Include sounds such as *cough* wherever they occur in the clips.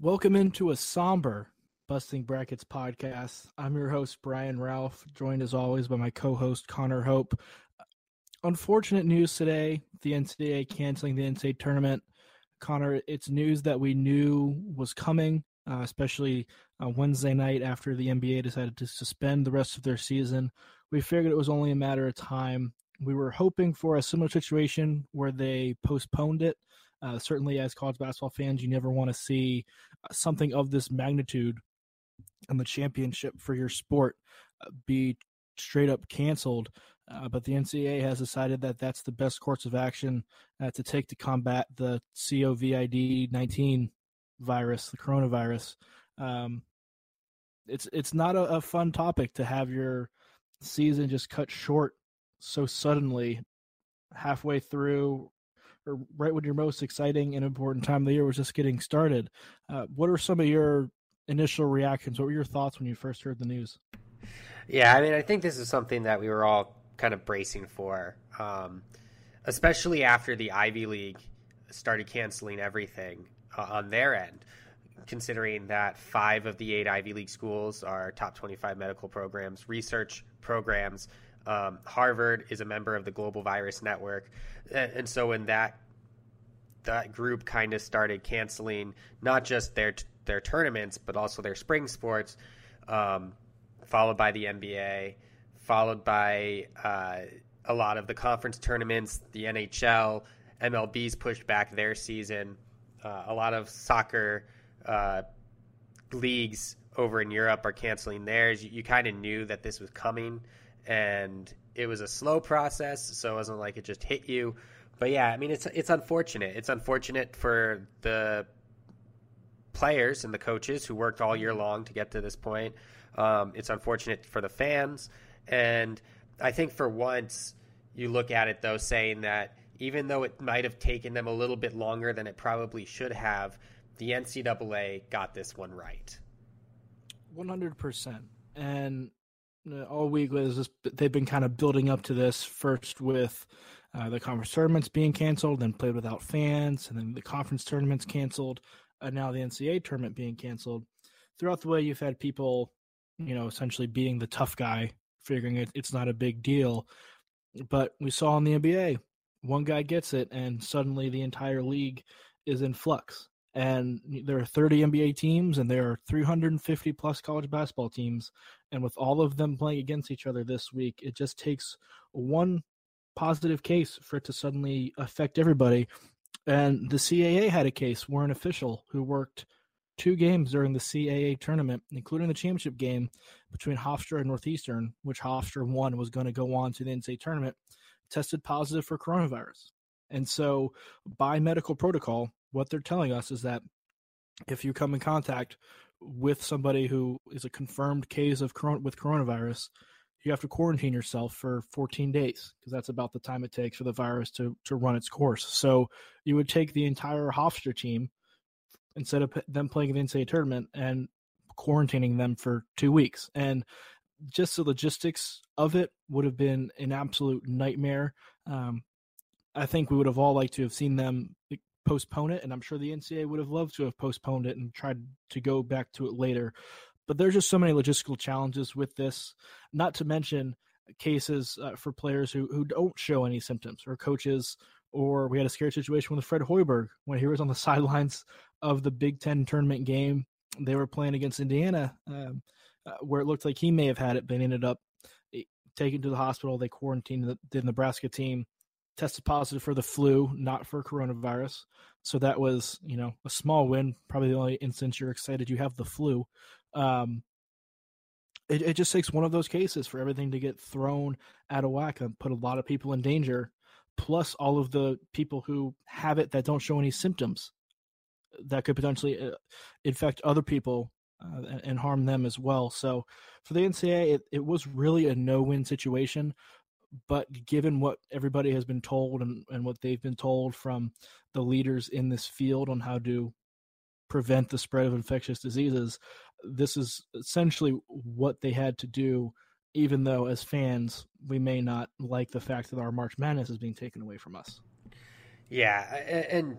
Welcome into a somber Busting Brackets podcast. I'm your host, Brian Ralph, joined as always by my co host, Connor Hope. Unfortunate news today the NCAA canceling the NCAA tournament. Connor, it's news that we knew was coming, uh, especially uh, Wednesday night after the NBA decided to suspend the rest of their season. We figured it was only a matter of time. We were hoping for a similar situation where they postponed it uh, certainly, as college basketball fans, you never want to see uh, something of this magnitude and the championship for your sport uh, be straight up canceled. Uh, but the NCAA has decided that that's the best course of action uh, to take to combat the COVID 19 virus, the coronavirus. Um, it's it's not a, a, fun topic to have your season just cut short so suddenly halfway through or right when your most exciting and important time of the year was just getting started. Uh, what are some of your initial reactions? What were your thoughts when you first heard the news? Yeah, I mean, I think this is something that we were all kind of bracing for, um, especially after the Ivy League started canceling everything uh, on their end. Considering that five of the eight Ivy League schools are top 25 medical programs, research programs, um, Harvard is a member of the Global Virus Network, and, and so when that that group kind of started canceling not just their their tournaments but also their spring sports, um, followed by the NBA, followed by uh, a lot of the conference tournaments, the NHL, MLB's pushed back their season, uh, a lot of soccer uh, leagues over in Europe are canceling theirs. You, you kind of knew that this was coming and it was a slow process, so it wasn't like it just hit you. But yeah, I mean, it's it's unfortunate. It's unfortunate for the players and the coaches who worked all year long to get to this point. Um, it's unfortunate for the fans, and I think for once you look at it though, saying that even though it might have taken them a little bit longer than it probably should have, the NCAA got this one right. One hundred percent, and all week was just they've been kind of building up to this first with uh, the conference tournaments being canceled, then played without fans, and then the conference tournaments canceled, and now the NCAA tournament being canceled. Throughout the way, you've had people, you know, essentially being the tough guy, figuring it, it's not a big deal. But we saw in the NBA, one guy gets it, and suddenly the entire league is in flux. And there are 30 NBA teams, and there are 350 plus college basketball teams and with all of them playing against each other this week, it just takes one positive case for it to suddenly affect everybody. And the CAA had a case where an official who worked two games during the CAA tournament, including the championship game between Hofstra and Northeastern, which Hofstra won was going to go on to the NCAA tournament, tested positive for coronavirus. And so, by medical protocol, what they're telling us is that if you come in contact with somebody who is a confirmed case of corona, with coronavirus, you have to quarantine yourself for 14 days because that's about the time it takes for the virus to to run its course. So you would take the entire Hofstra team instead of them playing the NCAA tournament and quarantining them for two weeks. And just the logistics of it would have been an absolute nightmare. Um, I think we would have all liked to have seen them postpone it, and I'm sure the NCAA would have loved to have postponed it and tried to go back to it later. But there's just so many logistical challenges with this, not to mention cases uh, for players who, who don't show any symptoms or coaches. Or we had a scary situation with Fred Hoiberg when he was on the *laughs* sidelines of the Big Ten tournament game. They were playing against Indiana, um, uh, where it looked like he may have had it, but ended up eh, taken to the hospital. They quarantined the, the Nebraska team tested positive for the flu, not for coronavirus. So that was, you know, a small win. Probably the only instance you're excited you have the flu. Um, it, it just takes one of those cases for everything to get thrown out of whack and put a lot of people in danger. Plus, all of the people who have it that don't show any symptoms that could potentially uh, infect other people uh, and, and, harm them as well. So, for the NCAA, it, it was really a no win situation but given what everybody has been told and, and what they've been told from the leaders in this field on how to prevent the spread of infectious diseases, this is essentially what they had to do even though as fans we may not like the fact that our March Madness is being taken away from us. Yeah, and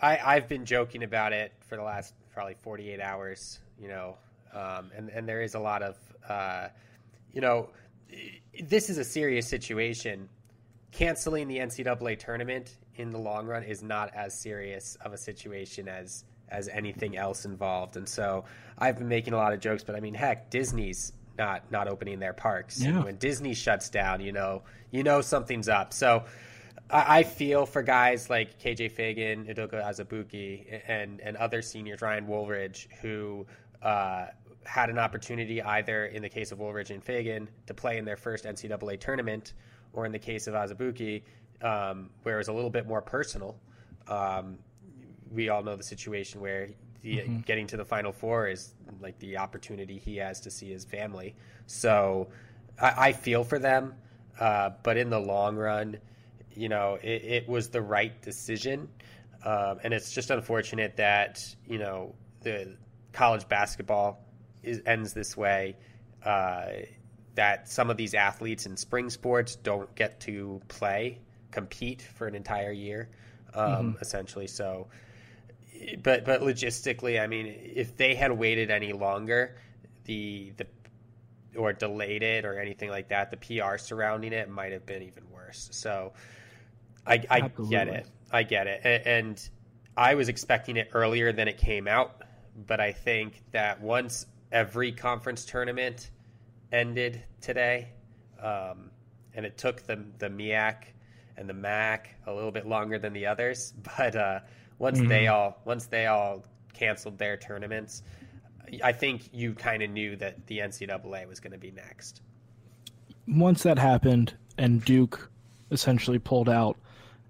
I I've been joking about it for the last probably 48 hours, you know, um, and and there is a lot of uh, you know this is a serious situation. Canceling the NCAA tournament in the long run is not as serious of a situation as as anything else involved. And so I've been making a lot of jokes, but I mean, heck, Disney's not not opening their parks. Yeah. When Disney shuts down, you know, you know something's up. So I, I feel for guys like KJ Fagan, Udoka Azubuike, and and other seniors, Ryan Woolridge, who uh, had an opportunity either in the case of Woolridge and Fagan to play in their first NCAA tournament, or in the case of Azubuike, um, where it was a little bit more personal. Um, we all know the situation where the, mm-hmm. getting to the Final Four is like the opportunity he has to see his family. So I, I feel for them, uh, but in the long run, you know, it, it was the right decision. Um, and it's just unfortunate that you know the college basketball is, ends this way. Uh, that some of these athletes in spring sports don't get to play, compete for an entire year, um, mm-hmm. essentially. So but but logistically, I mean, if they had waited any longer, the the or delayed it or anything like that, the PR surrounding it might have been even worse. So I, I get it. I get it. And I was expecting it earlier than it came out, but I think that once every conference tournament ended today, um, and it took the the MEAC and the MAC a little bit longer than the others, *laughs* but uh, once mm-hmm. they all once they all canceled their tournaments, I think you kind of knew that the NCAA was going to be next. Once that happened and Duke essentially pulled out,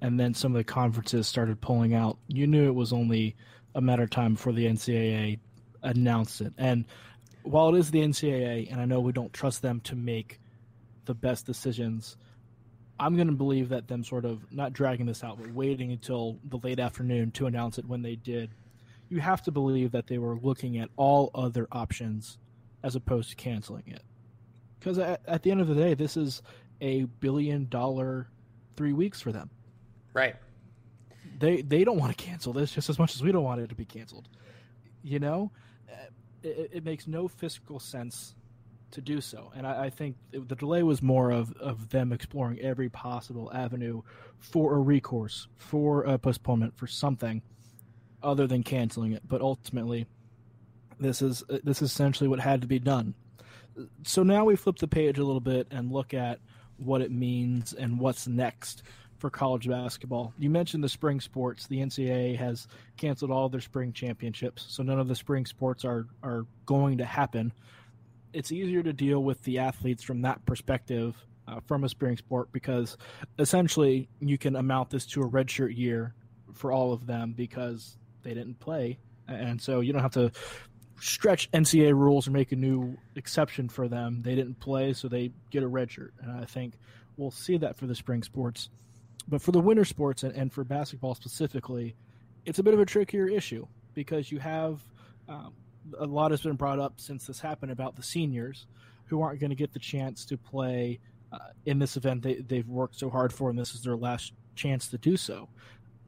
and then some of the conferences started pulling out, you knew it was only a matter of time before the NCAA announced it. And while it is the NCAA, and I know we don't trust them to make the best decisions, I'm going to believe that them sort of not dragging this out, but waiting until the late afternoon to announce it when they did. You have to believe that they were looking at all other options as opposed to canceling it. Because at, at the end of the day, this is a billion dollar three weeks for them. Right. They they don't want to cancel this just as much as we don't want it to be canceled. You know, it, it makes no fiscal sense to do so. And I, I think the delay was more of, of them exploring every possible avenue for a recourse, for a postponement, for something other than canceling it. But ultimately, this is uh, this is essentially what had to be done. So now we flip the page a little bit and look at what it means and what's next for college basketball. You mentioned the spring sports. The NCAA has canceled all their spring championships, so none of the spring sports are are going to happen it's easier to deal with the athletes from that perspective uh, from a spring sport because essentially you can amount this to a redshirt year for all of them because they didn't play, and so you don't have to stretch NCAA rules or make a new exception for them. They didn't play, so they get a redshirt, and I think we'll see that for the spring sports. But for the winter sports and, and for basketball specifically, it's a bit of a trickier issue because you have um, a lot has been brought up since this happened about the seniors who aren't going to get the chance to play uh, in this event they, they've worked so hard for, and this is their last chance to do so.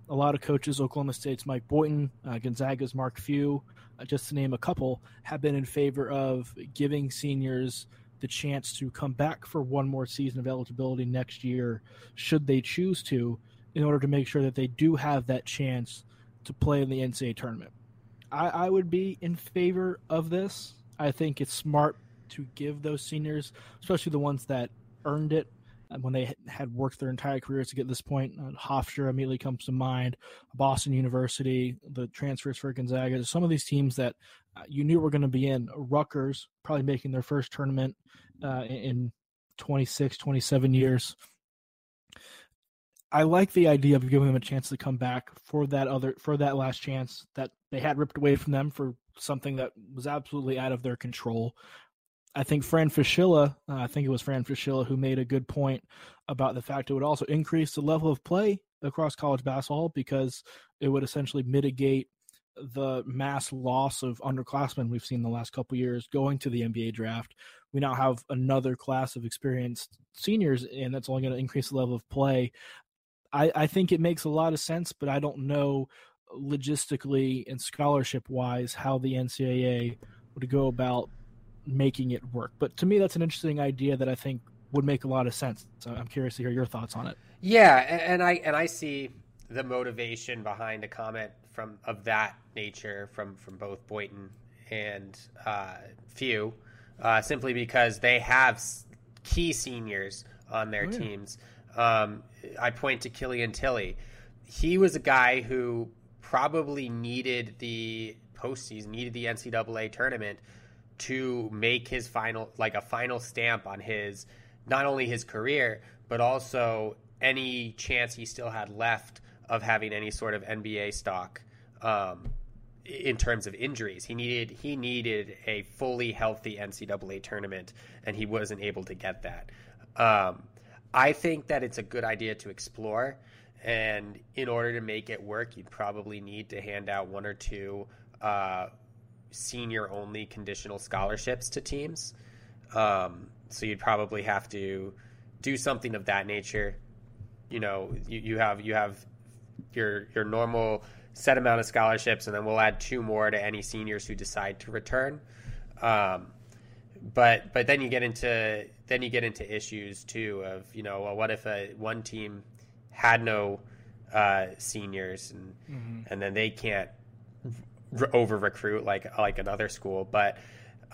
A lot of coaches, Oklahoma State's Mike Boynton, uh, Gonzaga's Mark Few, uh, just to name a couple, have been in favor of giving seniors the chance to come back for one more season of eligibility next year, should they choose to, in order to make sure that they do have that chance to play in the NCAA tournament. I, I would be in favor of this. I think it's smart to give those seniors, especially the ones that earned it when they had worked their entire careers to get this point. Uh, Hofstra immediately comes to mind, Boston University, the transfers for Gonzaga. Some of these teams that you knew we were going to be in. Rutgers probably making their first tournament uh, in 26, 27 years. I like the idea of giving them a chance to come back for that other for that last chance that they had ripped away from them for something that was absolutely out of their control. I think Fran Fraschilla, uh, I think it was Fran Fraschilla who made a good point about the fact it would also increase the level of play across college basketball because it would essentially mitigate the mass loss of underclassmen we've seen the last couple years going to the NBA draft. We now have another class of experienced seniors, and that's only going to increase the level of play. I, I think it makes a lot of sense, but I don't know logistically and scholarship wise how the NCAA would go about making it work. But to me, that's an interesting idea that I think would make a lot of sense. So I'm curious to hear your thoughts on it. Yeah, and I and I see the motivation behind a comment from of that nature from from both Boynton and uh, Few, uh, simply because they have key seniors on their oh, yeah. teams. Um, I point to Killian Tillie. He was a guy who probably needed the postseason, needed the NCAA tournament to make his final, like a final stamp on his, not only his career, but also any chance he still had left of having any sort of NBA stock um, in terms of injuries. He needed he needed a fully healthy NCAA tournament, and he wasn't able to get that. Um, I think that it's a good idea to explore, and in order to make it work, you'd probably need to hand out one or two uh, senior only conditional scholarships to teams. Um, so you'd probably have to do something of that nature. You know, you, you have you have your your normal set amount of scholarships, and then we'll add two more to any seniors who decide to return. Um, but but then you get into then you get into issues too of you know well what if a one team had no uh, seniors and mm-hmm. and then they can't over recruit like like another school. But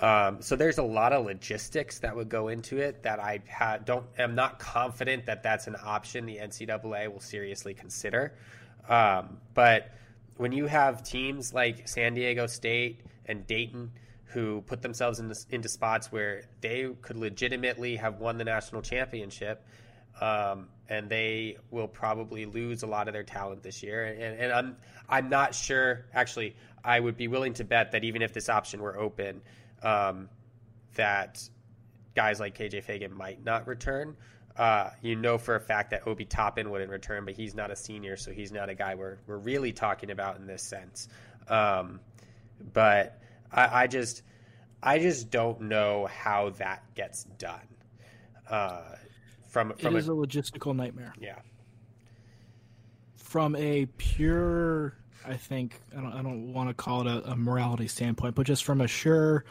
um, so there's a lot of logistics that would go into it that I ha- don't am not confident that that's an option the NCAA will seriously consider. Um, but when you have teams like San Diego State and Dayton who put themselves into, into spots where they could legitimately have won the national championship um, and they will probably lose a lot of their talent this year. And, and, I'm I'm not sure. Actually, I would be willing to bet that even if this option were open, um, that guys like KJ Fagan might not return. Uh, you know for a fact that Obi Toppin wouldn't return, but he's not a senior, so he's not a guy we're we're really talking about in this sense. Um, but I, I, just I just don't know how that gets done. Uh, from from it is a, a logistical nightmare. Yeah. From a pure I think I don't I don't want to call it a, a morality standpoint, but just from a sure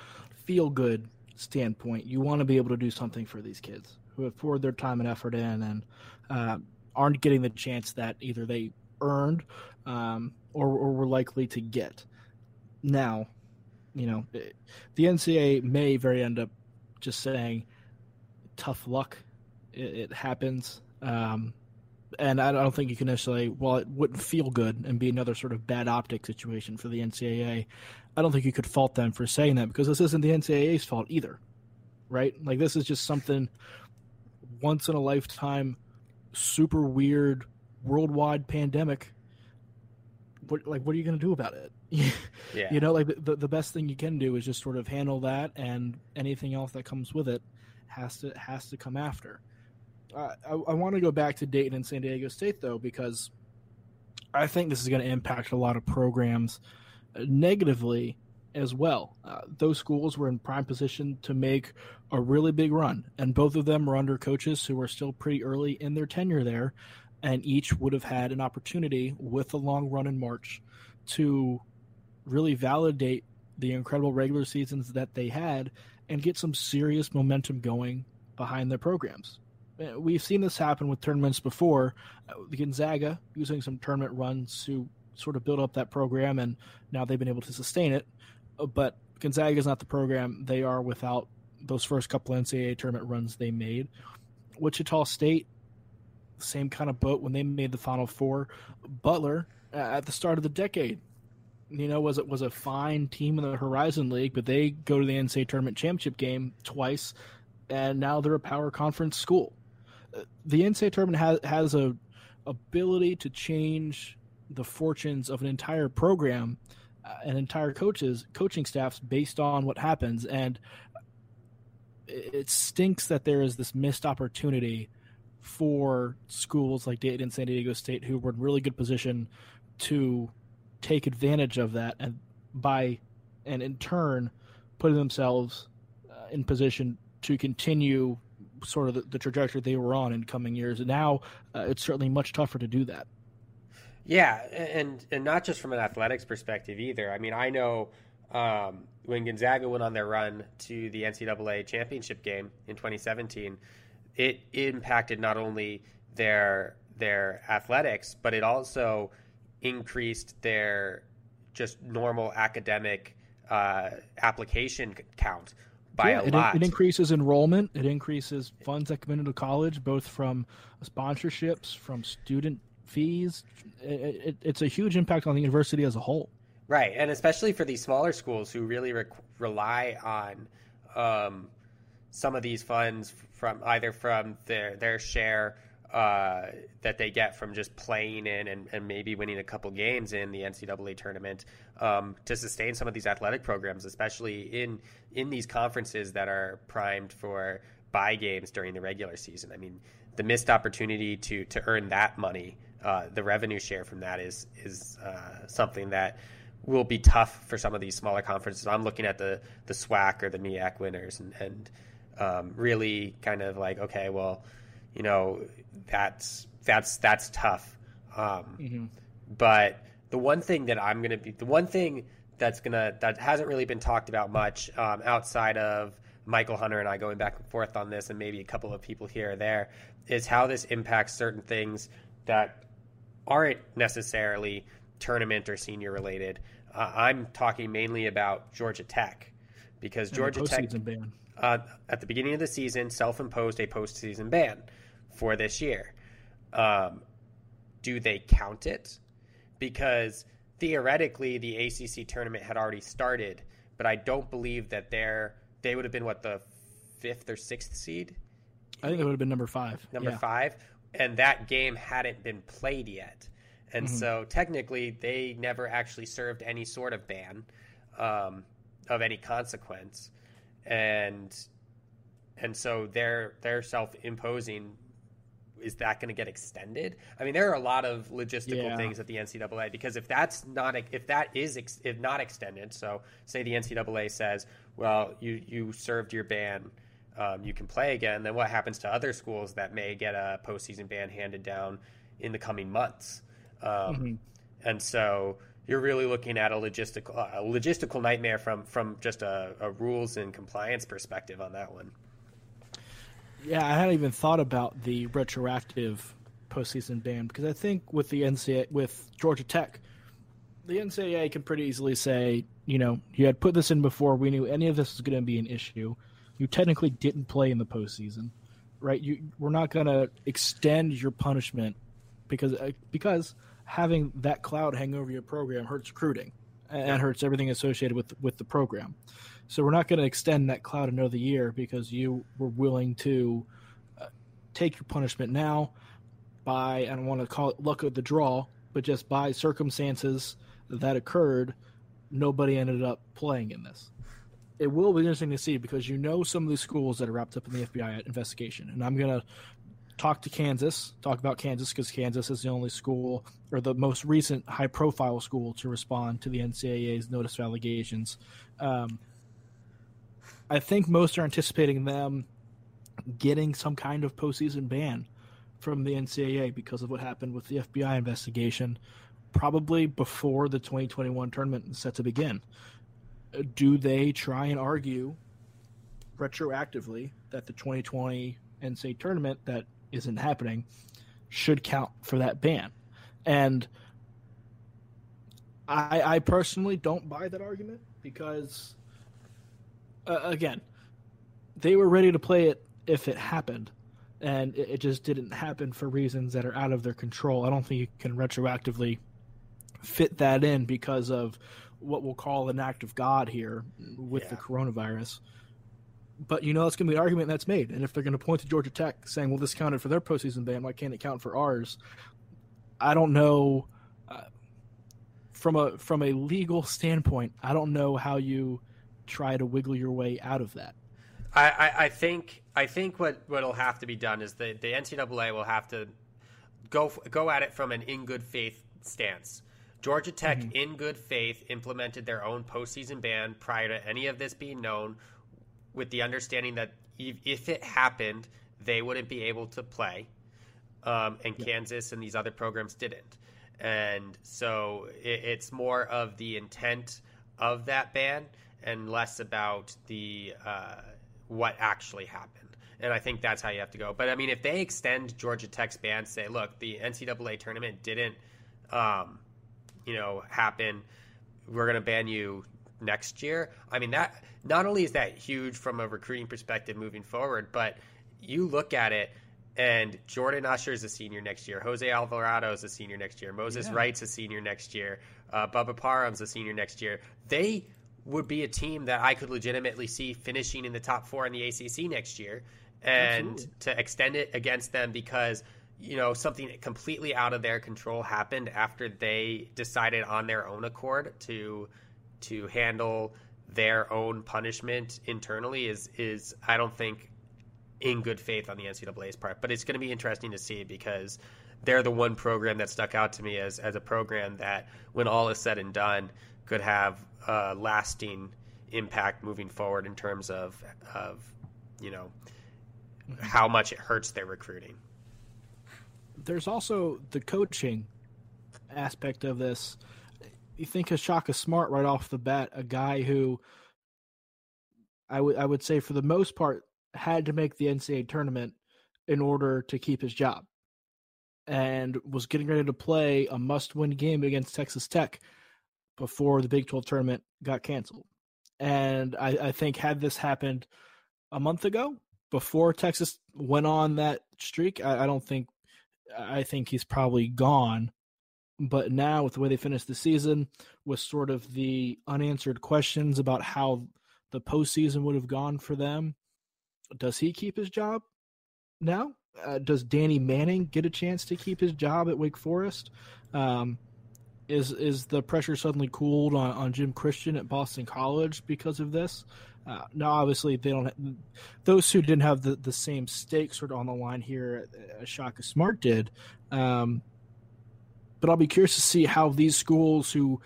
feel good standpoint, you want to be able to do something for these kids who have poured their time and effort in and uh, aren't getting the chance that either they earned um, or, or were likely to get. Now, you know, the NCAA may very end up just saying, "Tough luck, it, it happens." Um, and I don't think you can necessarily. Well, it wouldn't feel good and be another sort of bad optic situation for the NCAA. I don't think you could fault them for saying that because this isn't the NCAA's fault either, right? Like this is just something once in a lifetime, super weird, worldwide pandemic. What like what are you going to do about it? *laughs* yeah. You know, like the the best thing you can do is just sort of handle that, and anything else that comes with it has to has to come after. I, I want to go back to Dayton and San Diego State though because I think this is going to impact a lot of programs uh, negatively as well. Uh, those schools were in prime position to make a really big run, and both of them were under coaches who were still pretty early in their tenure there, and each would have had an opportunity with a long run in March to really validate the incredible regular seasons that they had and get some serious momentum going behind their programs. Uh, we've seen this happen with tournaments before. Uh, Gonzaga using some tournament runs to sort of build up that program, and now they've been able to sustain it. Uh, but Gonzaga is not the program they are without those first couple NCAA tournament runs they made. Wichita State, same kind of boat when they made the Final Four. Butler at the start of the decade, you know, was it was a fine team in the Horizon League, but they go to the NCAA tournament championship game twice, and now they're a power conference school the NCAA tournament has has a ability to change the fortunes of an entire program, uh, and entire coaches, coaching staffs based on what happens, and it stinks that there is this missed opportunity for schools like Dayton and San Diego State who were in really good position to take advantage of that and by and in turn putting themselves uh, in position to continue sort of the, the, trajectory they were on in coming years. And now uh, it's certainly much tougher to do that. Yeah, and and not just from an athletics perspective either. I mean, I know um, when Gonzaga went on their run to the NCAA championship game in 2017, it impacted not only their their athletics, but it also increased their just normal academic uh, application count by yeah, a it, lot. It increases enrollment. It increases funds that come into college, both from sponsorships, from student fees. It, it, it's a huge impact on the university as a whole. Right, and especially for these smaller schools who really re- rely on um, some of these funds from either from their their share uh, that they get from just playing in and, and, maybe winning a couple games in the NCAA tournament um, to sustain some of these athletic programs, especially in in these conferences that are primed for buy games during the regular season. I mean, the missed opportunity to to earn that money uh, the revenue share from that is is uh, something that will be tough for some of these smaller conferences. I'm looking at the the SWAC or the MEAC winners and, and um, really kind of like, okay, well, you know, that's that's that's tough. Um, mm-hmm. But the one thing that I'm going to be the one thing that's gonna that hasn't really been talked about much um, outside of Michael Hunter and I going back and forth on this, and maybe a couple of people here or there, is how this impacts certain things that aren't necessarily tournament or senior related. Uh, I'm talking mainly about Georgia Tech because Georgia Tech uh, at the beginning of the season self-imposed a postseason ban for this year. Um, do they count it? Because theoretically, the ACC tournament had already started, but I don't believe that they're they would have been what the fifth or sixth seed. I think it would have been number five. Number yeah. five and that game hadn't been played yet. And mm-hmm. so technically, they never actually served any sort of ban um, of any consequence, and and so they're they're self imposing. Is that going to get extended? I mean, there are a lot of logistical yeah. things at the NCAA because if that's not if that is ex, if not extended, so say the NCAA says, well, you you served your ban um, you can play again, then what happens to other schools that may get a postseason ban handed down in the coming months? Um, mm-hmm. And so you're really looking at a logistical a logistical nightmare from from just a, a, rules and compliance perspective on that one. Yeah, I hadn't even thought about the retroactive postseason ban because I think with the NCAA with Georgia Tech, the NCAA can pretty easily say, you know, you had put this in before we knew any of this was going to be an issue you technically didn't play in the postseason, right? You we're not to extend your punishment because uh, because having that cloud hang over your program hurts recruiting and hurts everything associated with with the program. So we're not going to extend that cloud another year because you were willing to uh, take your punishment now by I don't want to call it luck of the draw, but just by circumstances that occurred, nobody ended up playing in this it will be interesting to see because you know some of these schools that are wrapped up in the FBI investigation, and I'm gonna talk to Kansas, talk about Kansas because Kansas is the only school or the most recent high-profile school to respond to the NCAA's notice of allegations. Um, I think most are anticipating them getting some kind of postseason ban from the NCAA because of what happened with the FBI investigation, probably before the 2021 tournament is set to begin do they try and argue retroactively that the 2020 NCAA tournament that isn't happening should count for that ban? And I, I personally don't buy that argument because, uh, again, they were ready to play it if it happened, and it, it just didn't happen for reasons that are out of their control. I don't think you can retroactively fit that in because of what we'll call an act of God here with yeah. the coronavirus. But you know that's going to be an argument that's made, and if they're going to point to Georgia Tech saying, "Well, this counted for their postseason ban, why can't it count for ours?" I don't know. Uh, from a from a legal *laughs* standpoint, I don't know how you try to wiggle your way out of that. I, I, I think I think what what'll have to be done is the the NCAA will have to go go at it from an in good faith stance Georgia Tech, mm-hmm. in good faith, implemented their own postseason ban prior to any of this being known, with the understanding that if it happened, they wouldn't be able to play, um, and yeah. Kansas and these other programs didn't. And so it, it's more of the intent of that ban and less about the uh, what actually happened. And I think that's how you have to go. But I mean, if they extend Georgia Tech's ban, say, look, the NCAA tournament didn't, um, you know, happen. We're going to ban you next year. I mean, that not only is that huge from a recruiting perspective moving forward, but you look at it and Jordan Usher is a senior next year. Jose Alvarado is a senior next year. Moses yeah. Wright's a senior next year. Uh, Bubba Parham's a senior next year. They would be a team that I could legitimately see finishing in the top four in the ACC next year, and Absolutely. to extend it against them because you know something completely out of their control happened after they decided on their own accord to to handle their own punishment internally is is I don't think in good faith on the NCAA's part. But it's going to be interesting to see because they're the one program that stuck out to me as as a program that, when all is said and done, could have a lasting impact moving forward in terms of of you know how much it hurts their recruiting. There's also the coaching aspect of this. You think of Shaka Smart right off the bat, a guy who I would I would say for the most part had to make the NCAA tournament in order to keep his job and was getting ready to play a must win game against Texas Tech before the Big 12 tournament got canceled. And I, I, think had this happened a month ago, before Texas went on that streak, I, I don't think I think he's probably gone. But now with the way they finished the season, with sort of the unanswered questions about how the postseason would have gone for them, does he keep his job now? Uh, does Danny Manning get a chance to keep his job at Wake Forest? Um, is is the pressure suddenly cooled on, on Jim Christian at Boston College because of this? Uh, now, obviously, they don't. Have, those who didn't have the, the same stakes sort of on the line here as Shaka Smart did. Um, but I'll be curious to see how these schools who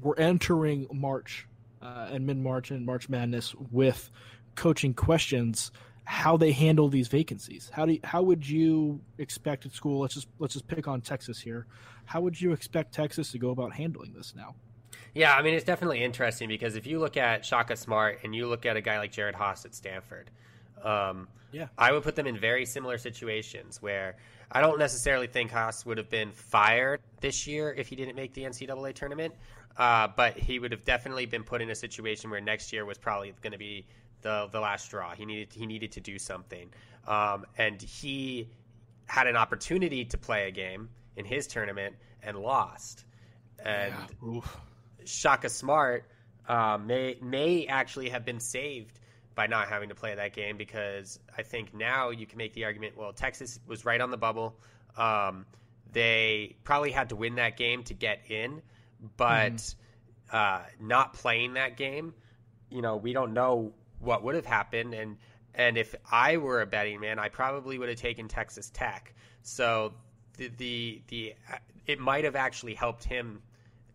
were entering March uh, and mid March and March Madness with coaching questions how they handle these vacancies. How do you, how would you expect at school? Let's just let's just pick on Texas here. How would you expect Texas to go about handling this now? Yeah, I mean it's definitely interesting because if you look at Shaka Smart and you look at a guy like Jerod Haase at Stanford, um, yeah, I would put them in very similar situations where I don't necessarily think Haase would have been fired this year if he didn't make the NCAA tournament, uh, but he would have definitely been put in a situation where next year was probably going to be the the last straw. He needed he needed to do something, um, and he had an opportunity to play a game in his tournament and lost. And yeah. Shaka Smart um, may may actually have been saved by not having to play that game because I think now you can make the argument. Well, Texas was right on the bubble. Um, they probably had to win that game to get in, but mm. uh, not playing that game, you know, we don't know what would have happened and and if I were a betting man, I probably would have taken Texas Tech. So the the, the it might have actually helped him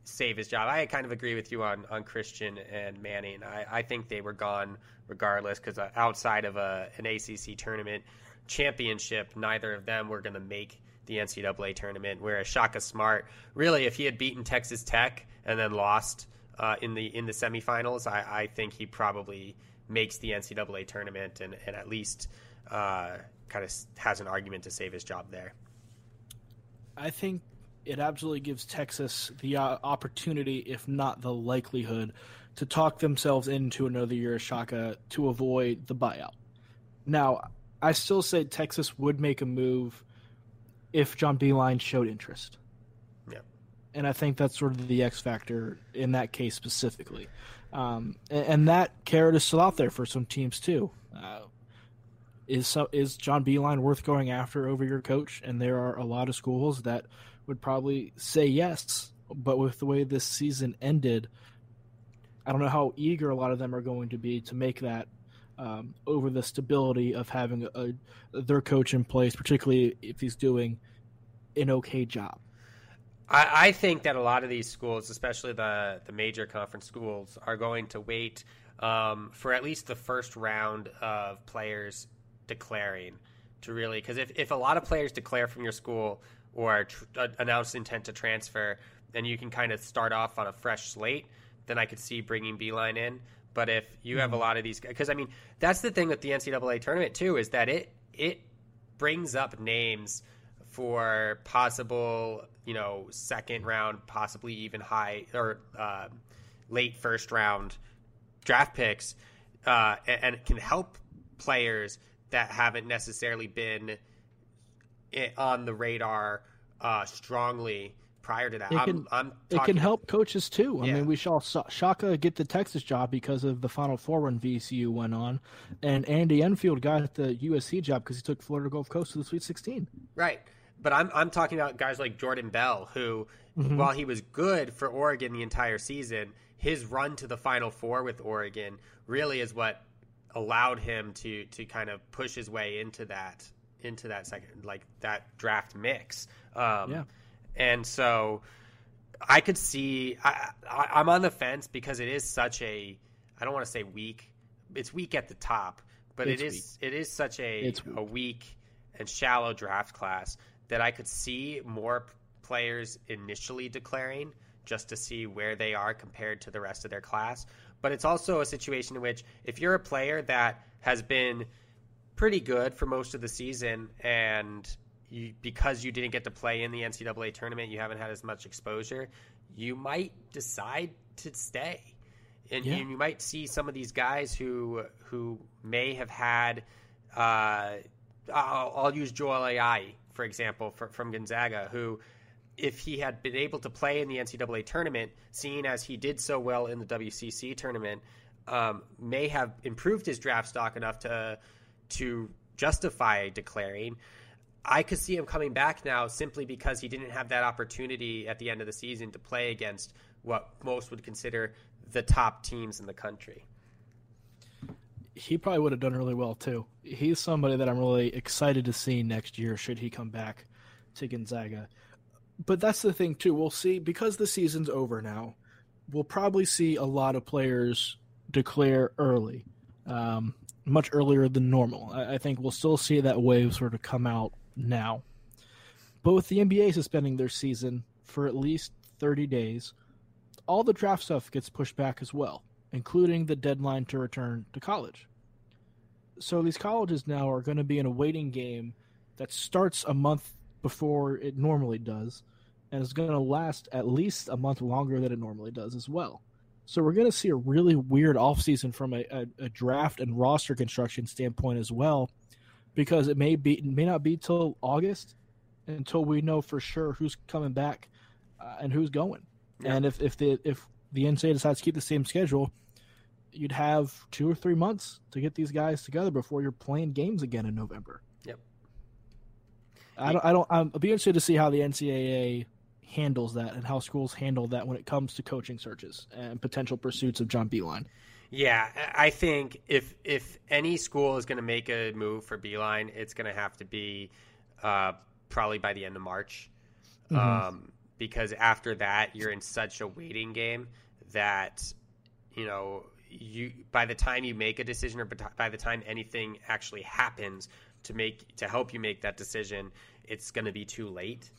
save his job. I kind of agree with you on on Christian and Manning. I, I think they were gone regardless because uh, outside of a an ACC tournament championship, neither of them were going to make the NCAA tournament. Whereas Shaka Smart, really, if he had beaten Texas Tech and then lost uh, in the in the semifinals, I, I think he probably makes the NCAA tournament and, and at least uh, kind of has an argument to save his job there. I think it absolutely gives Texas the uh, opportunity, if not the likelihood, to talk themselves into another year of Shaka to avoid the buyout. Now, I still say Texas would make a move if John Beilein showed interest. Yeah. And I think that's sort of the X factor in that case specifically. Um, and, and, that carrot is still out there for some teams too. Uh, is so, is John Beilein worth going after over your coach? And there are a lot of schools that would probably say yes, but with the way this season ended, I don't know how eager a lot of them are going to be to make that um, over the stability of having a, a, their coach in place, particularly if he's doing an okay job. I, I think that a lot of these schools, especially the the major conference schools, are going to wait um, for at least the first round of players declaring to really because if, if a lot of players declare from your school or tr- uh, announce intent to transfer, then you can kind of start off on a fresh slate. Then I could see bringing Beilein in. But if you have a lot of these, because I mean that's the thing with the NCAA tournament too is that it it brings up names for possible you know second round, possibly even high or uh, late first round draft picks, uh, and, and it can help players that haven't necessarily been i- on the radar uh, strongly prior to that. It I'm, can- I'm It can help coaches too. I Yeah. mean, we saw Shaka get the Texas job because of the Final Four when VCU went on, and Andy Enfield got the USC job because he took Florida Gulf Coast to the Sweet 16. Right. But I'm I'm talking about guys like Jordan Bell, who, while he was good for Oregon the entire season, his run to the Final Four with Oregon really is what allowed him to to kind of push his way into that into that second like that draft mix. Um, Yeah. And so I could see I, I I'm on the fence because it is such a I don't want to say weak. It's weak at the top, but It's it is it is such a It's a weak and shallow draft class that I could see more players initially declaring just to see where they are compared to the rest of their class. But it's also a situation in which if you're a player that has been pretty good for most of the season and you, because you didn't get to play in the NCAA tournament, you haven't had as much exposure, you might decide to stay. And Yeah. you, you might see some of these guys who who may have had uh, I'll, I'll use Joel Ayayi for example for, from Gonzaga, who, if he had been able to play in the NCAA tournament, seeing as he did so well in the WCC tournament, um, may have improved his draft stock enough to to justify declaring. I could see him coming back now simply because he didn't have that opportunity at the end of the season to play against what most would consider the top teams in the country. He probably would have done really well too. He's somebody that I'm really excited to see next year should he come back to Gonzaga. But that's the thing too. We'll see because the season's over now. We'll probably see a lot of players declare early, um, much earlier than normal. I, I think we'll still see that wave sort of come out now. But with the NBA suspending their season for at least 30 days, all the draft stuff gets pushed back as well, including the deadline to return to college. So these colleges now are going to be in a waiting game that starts a month before it normally does, and is going to last at least a month longer than it normally does as well. So we're going to see a really weird offseason from a, a, a draft and roster construction standpoint as well, because it may be it may not be till August until we know for sure who's coming back uh, and who's going. Yeah. And if if the if the NCAA decides to keep the same schedule, you'd have two or three months to get these guys together before you're playing games again in November. Yep. I don't. I don't. I'm, I'll be interested to see how the NCAA handles that and how schools handle that when it comes to coaching searches and potential pursuits of John Beilein. Yeah, I think if if any school is going to make a move for Beilein, it's going to have to be uh, probably by the end of March, um, because after that you're in such a waiting game that you know you by the time you make a decision or by the time anything actually happens to make to help you make that decision, it's going to be too late.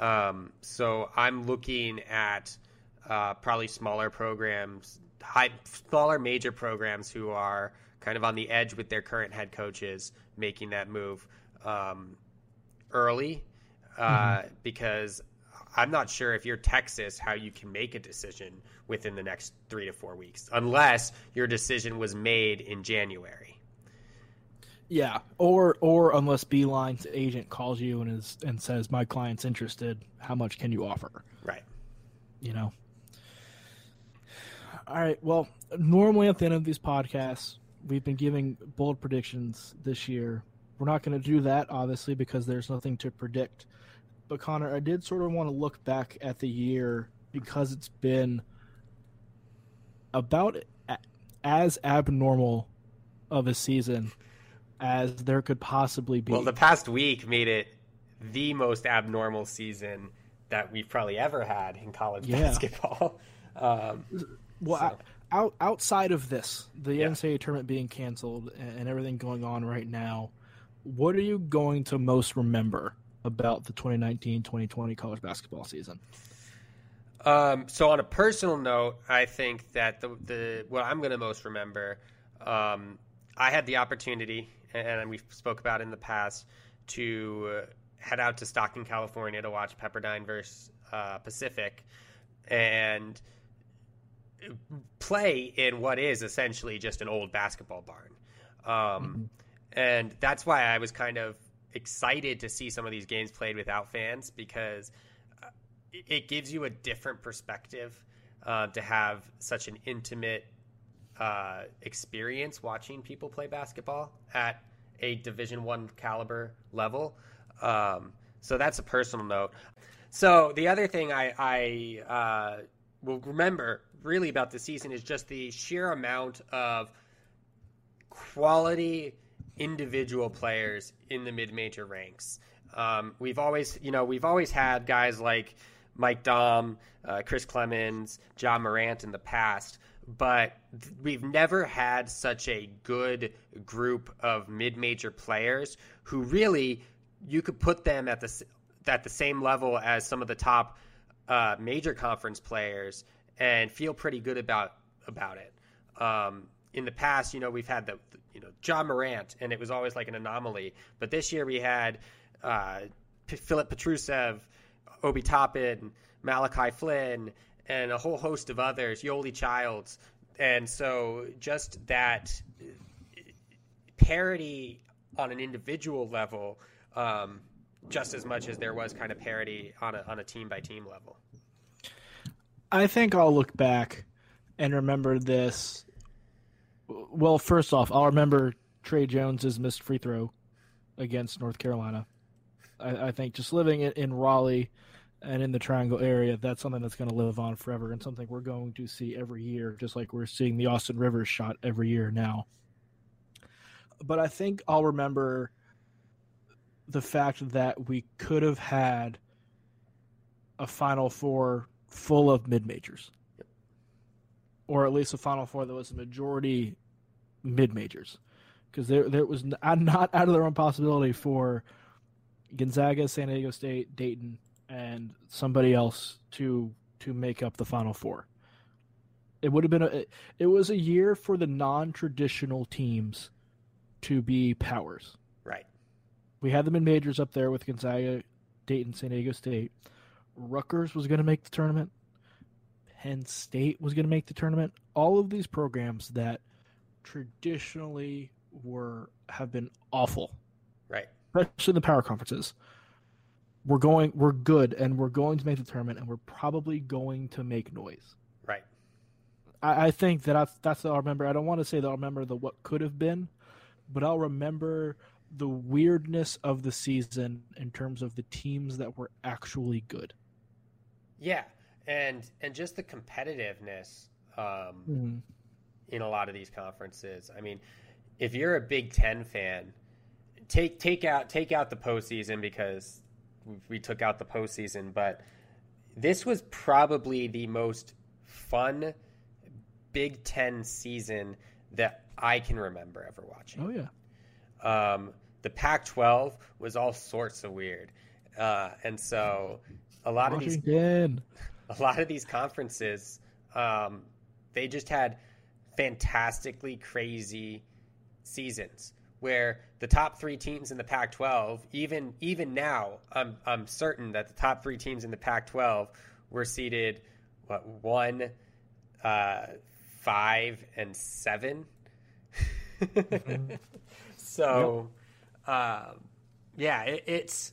Um, so I'm looking at uh, probably smaller programs, high, smaller major programs who are kind of on the edge with their current head coaches making that move um, early, uh, because I'm not sure if you're Texas how you can make a decision within the next three to four weeks, unless your decision was made in January. Yeah, or or unless Beilein's agent calls you and is and says my client's interested, how much can you offer? Right. You know. All right. Well, normally at the end of these podcasts, we've been giving bold predictions this year. We're not going to do that obviously because there's nothing to predict. But Connor, I did sort of want to look back at the year because it's been about as abnormal of a season as there could possibly be. Well, the past week made it the most abnormal season that we've probably ever had in college Yeah. basketball. *laughs* Um, Well, So- I- out outside of this, the Yeah. NCAA tournament being canceled and, and everything going on right now, what are you going to most remember about the 2019-2020 college basketball season? Um, so on a personal note, I think that the the what I'm going to most remember, um, I had the opportunity, and we spoke about in the past, to uh, head out to Stockton, California, to watch Pepperdine versus uh, Pacific, and play in what is essentially just an old basketball barn. Um, And that's why I was kind of excited to see some of these games played without fans because uh, it- it gives you a different perspective uh, to have such an intimate uh, experience watching people play basketball at a Division One caliber level. Um, so that's a personal note. So the other thing I, I uh, will remember really about the season is just the sheer amount of quality individual players in the mid-major ranks. Um, we've always, you know, we've always had guys like Mike Daum, uh, Chris Clemons, Ja Morant in the past, but we've never had such a good group of mid-major players who really you could put them at the at the same level as some of the top uh, major conference players and feel pretty good about about it. Um, in the past, you know, we've had the you know Ja Morant, and it was always like an anomaly. But this year we had uh, P- Filip Petrusev, Obi Toppin, Malachi Flynn, and a whole host of others, Yoeli Childs, and so just that parity on an individual level, um, just as much as there was kind of parity on a on a team by team level. I think I'll look back and remember this. Well, first off, I'll remember Tre Jones's missed free throw against North Carolina. I, I think just living in, in Raleigh and in the Triangle area, that's something that's going to live on forever and something we're going to see every year, just like we're seeing the Austin Rivers shot every year now. But I think I'll remember the fact that we could have had a Final Four full of mid majors, or at least a Final Four that was a majority mid majors, because there there was not out of their own possibility for Gonzaga, San Diego State, Dayton, and somebody else to to make up the Final Four. It would have been a it, was a year for the non traditional teams to be powers. Right. We had them in majors up there with Gonzaga, Dayton, San Diego State. Rutgers was going to make the tournament. Penn State was going to make the tournament. All of these programs that traditionally were have been awful, Right. especially the power conferences. We're going, we're good, and we're going to make the tournament, and we're probably going to make noise. Right. I, I think that that's that's I'll remember. I don't want to say that I'll remember the what could have been, but I'll remember the weirdness of the season in terms of the teams that were actually good. Yeah, and and just the competitiveness um, in a lot of these conferences. I mean, if you're a Big Ten fan, take take out take out the postseason because we- took out the postseason, but this was probably the most fun Big Ten season that I can remember ever watching. Oh yeah, Um, the Pac-12 was all sorts of weird, uh, and so a lot of these *laughs* a lot of these conferences, um, they just had fantastically crazy seasons where the top three teams in the Pac-12, even even now, I'm I'm certain that the top three teams in the Pac-12 were seeded what one, uh, five, and 7 *laughs* so, um, yeah, it, it's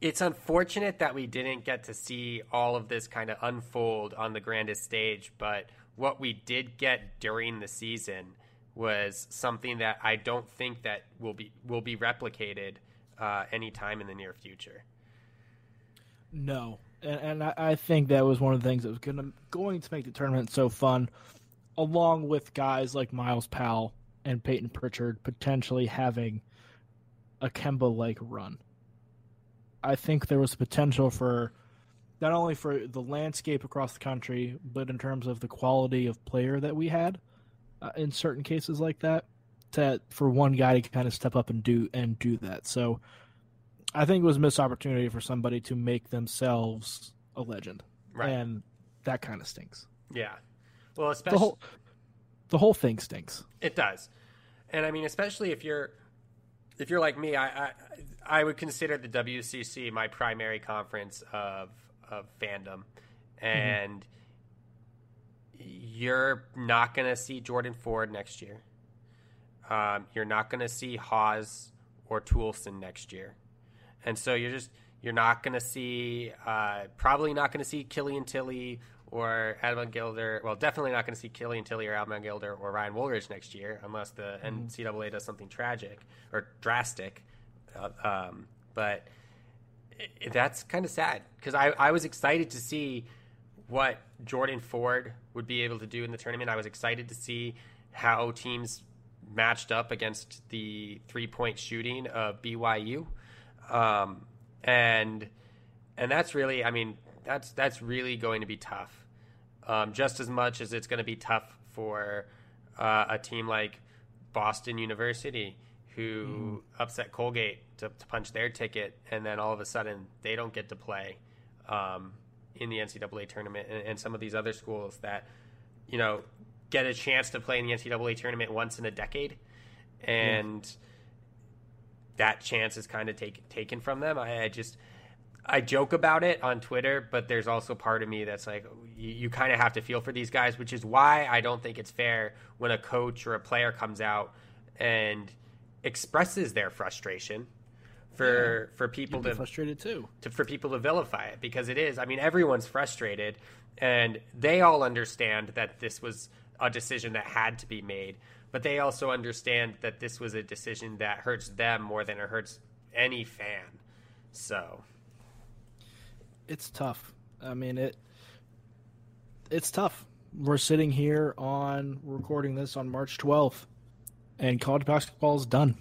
it's unfortunate that we didn't get to see all of this kind of unfold on the grandest stage, but what we did get during the season was something that I don't think that will be will be replicated uh, anytime in the near future. No, and, and I, I think that was one of the things that was gonna going to make the tournament so fun, along with guys like Myles Powell and Payton Pritchard potentially having a Kemba like run. I think there was potential for not only for the landscape across the country, but in terms of the quality of player that we had uh, in certain cases like that. To for one guy to kind of step up and do and do that. So I think it was a missed opportunity for somebody to make themselves a legend, Right. and that kind of stinks. Yeah. Well, especially The whole the whole thing stinks. It does, and I mean, especially if you're if you're like me, I I, I would consider the WCC my primary conference of of fandom, and you're not going to see Jordan Ford next year. Um, you're not going to see Haws or Toolson next year, and so you're just you're not going to see uh, probably not going to see Killian Tillie or Admon Gilder. Well, definitely not going to see Killian Tillie or Admon Gilder or Ryan Woolridge next year, unless the NCAA does something tragic or drastic. Uh, um, but i that's kind of sad because I, I was excited to see what Jordan Ford would be able to do in the tournament. I was excited to see how teams matched up against the three point shooting of BYU. Um, and and that's really, I mean, that's that's really going to be tough. Um, just as much as it's going to be tough for uh, a team like Boston University, who upset Colgate to, to punch their ticket, and then all of a sudden they don't get to play um, in the NCAA tournament, and, and some of these other schools that you know get a chance to play in the NCAA tournament once in a decade, and that chance is kind of take, taken from them. I, I just I joke about it on Twitter, but there's also part of me that's like, you, you kind of have to feel for these guys, which is why I don't think it's fair when a coach or a player comes out and expresses their frustration for for people to frustrated too. to, for people to vilify it because it is. I mean, everyone's frustrated, and they all understand that this was a decision that had to be made, but they also understand that this was a decision that hurts them more than it hurts any fan. So, it's tough. I mean it. It's tough. We're sitting here on recording this on March twelfth, and college basketball is done.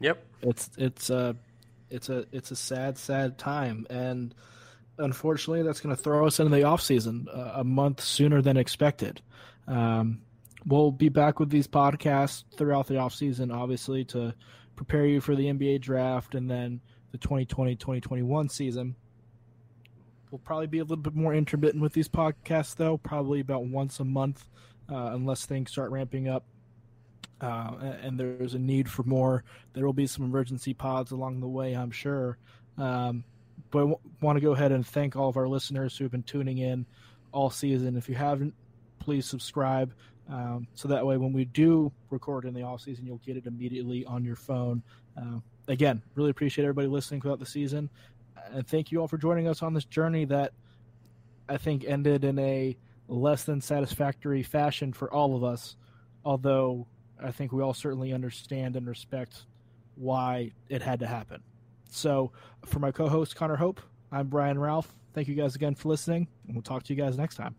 Yep, It's it's a it's a it's a sad sad time, and unfortunately, that's going to throw us into the off season uh, a month sooner than expected. Um, we'll be back with these podcasts throughout the off season, obviously to prepare you for the NBA draft and then the 2020-2021 season. We'll probably be a little bit more intermittent with these podcasts, though, probably about once a month, uh, unless things start ramping up. Uh, and there's a need for more. There will be some emergency pods along the way, I'm sure. Um, but I w- want to go ahead and thank all of our listeners who have been tuning in all season. If you haven't, please subscribe. Um, so that way, when we do record in the off season, you'll get it immediately on your phone. Uh, again, really appreciate everybody listening throughout the season, and thank you all for joining us on this journey that I think ended in a less than satisfactory fashion for all of us. Although I think we all certainly understand and respect why it had to happen. So, for my co-host Connor Hope, I'm Brian Ralph. Thank you guys again for listening, and we'll talk to you guys next time.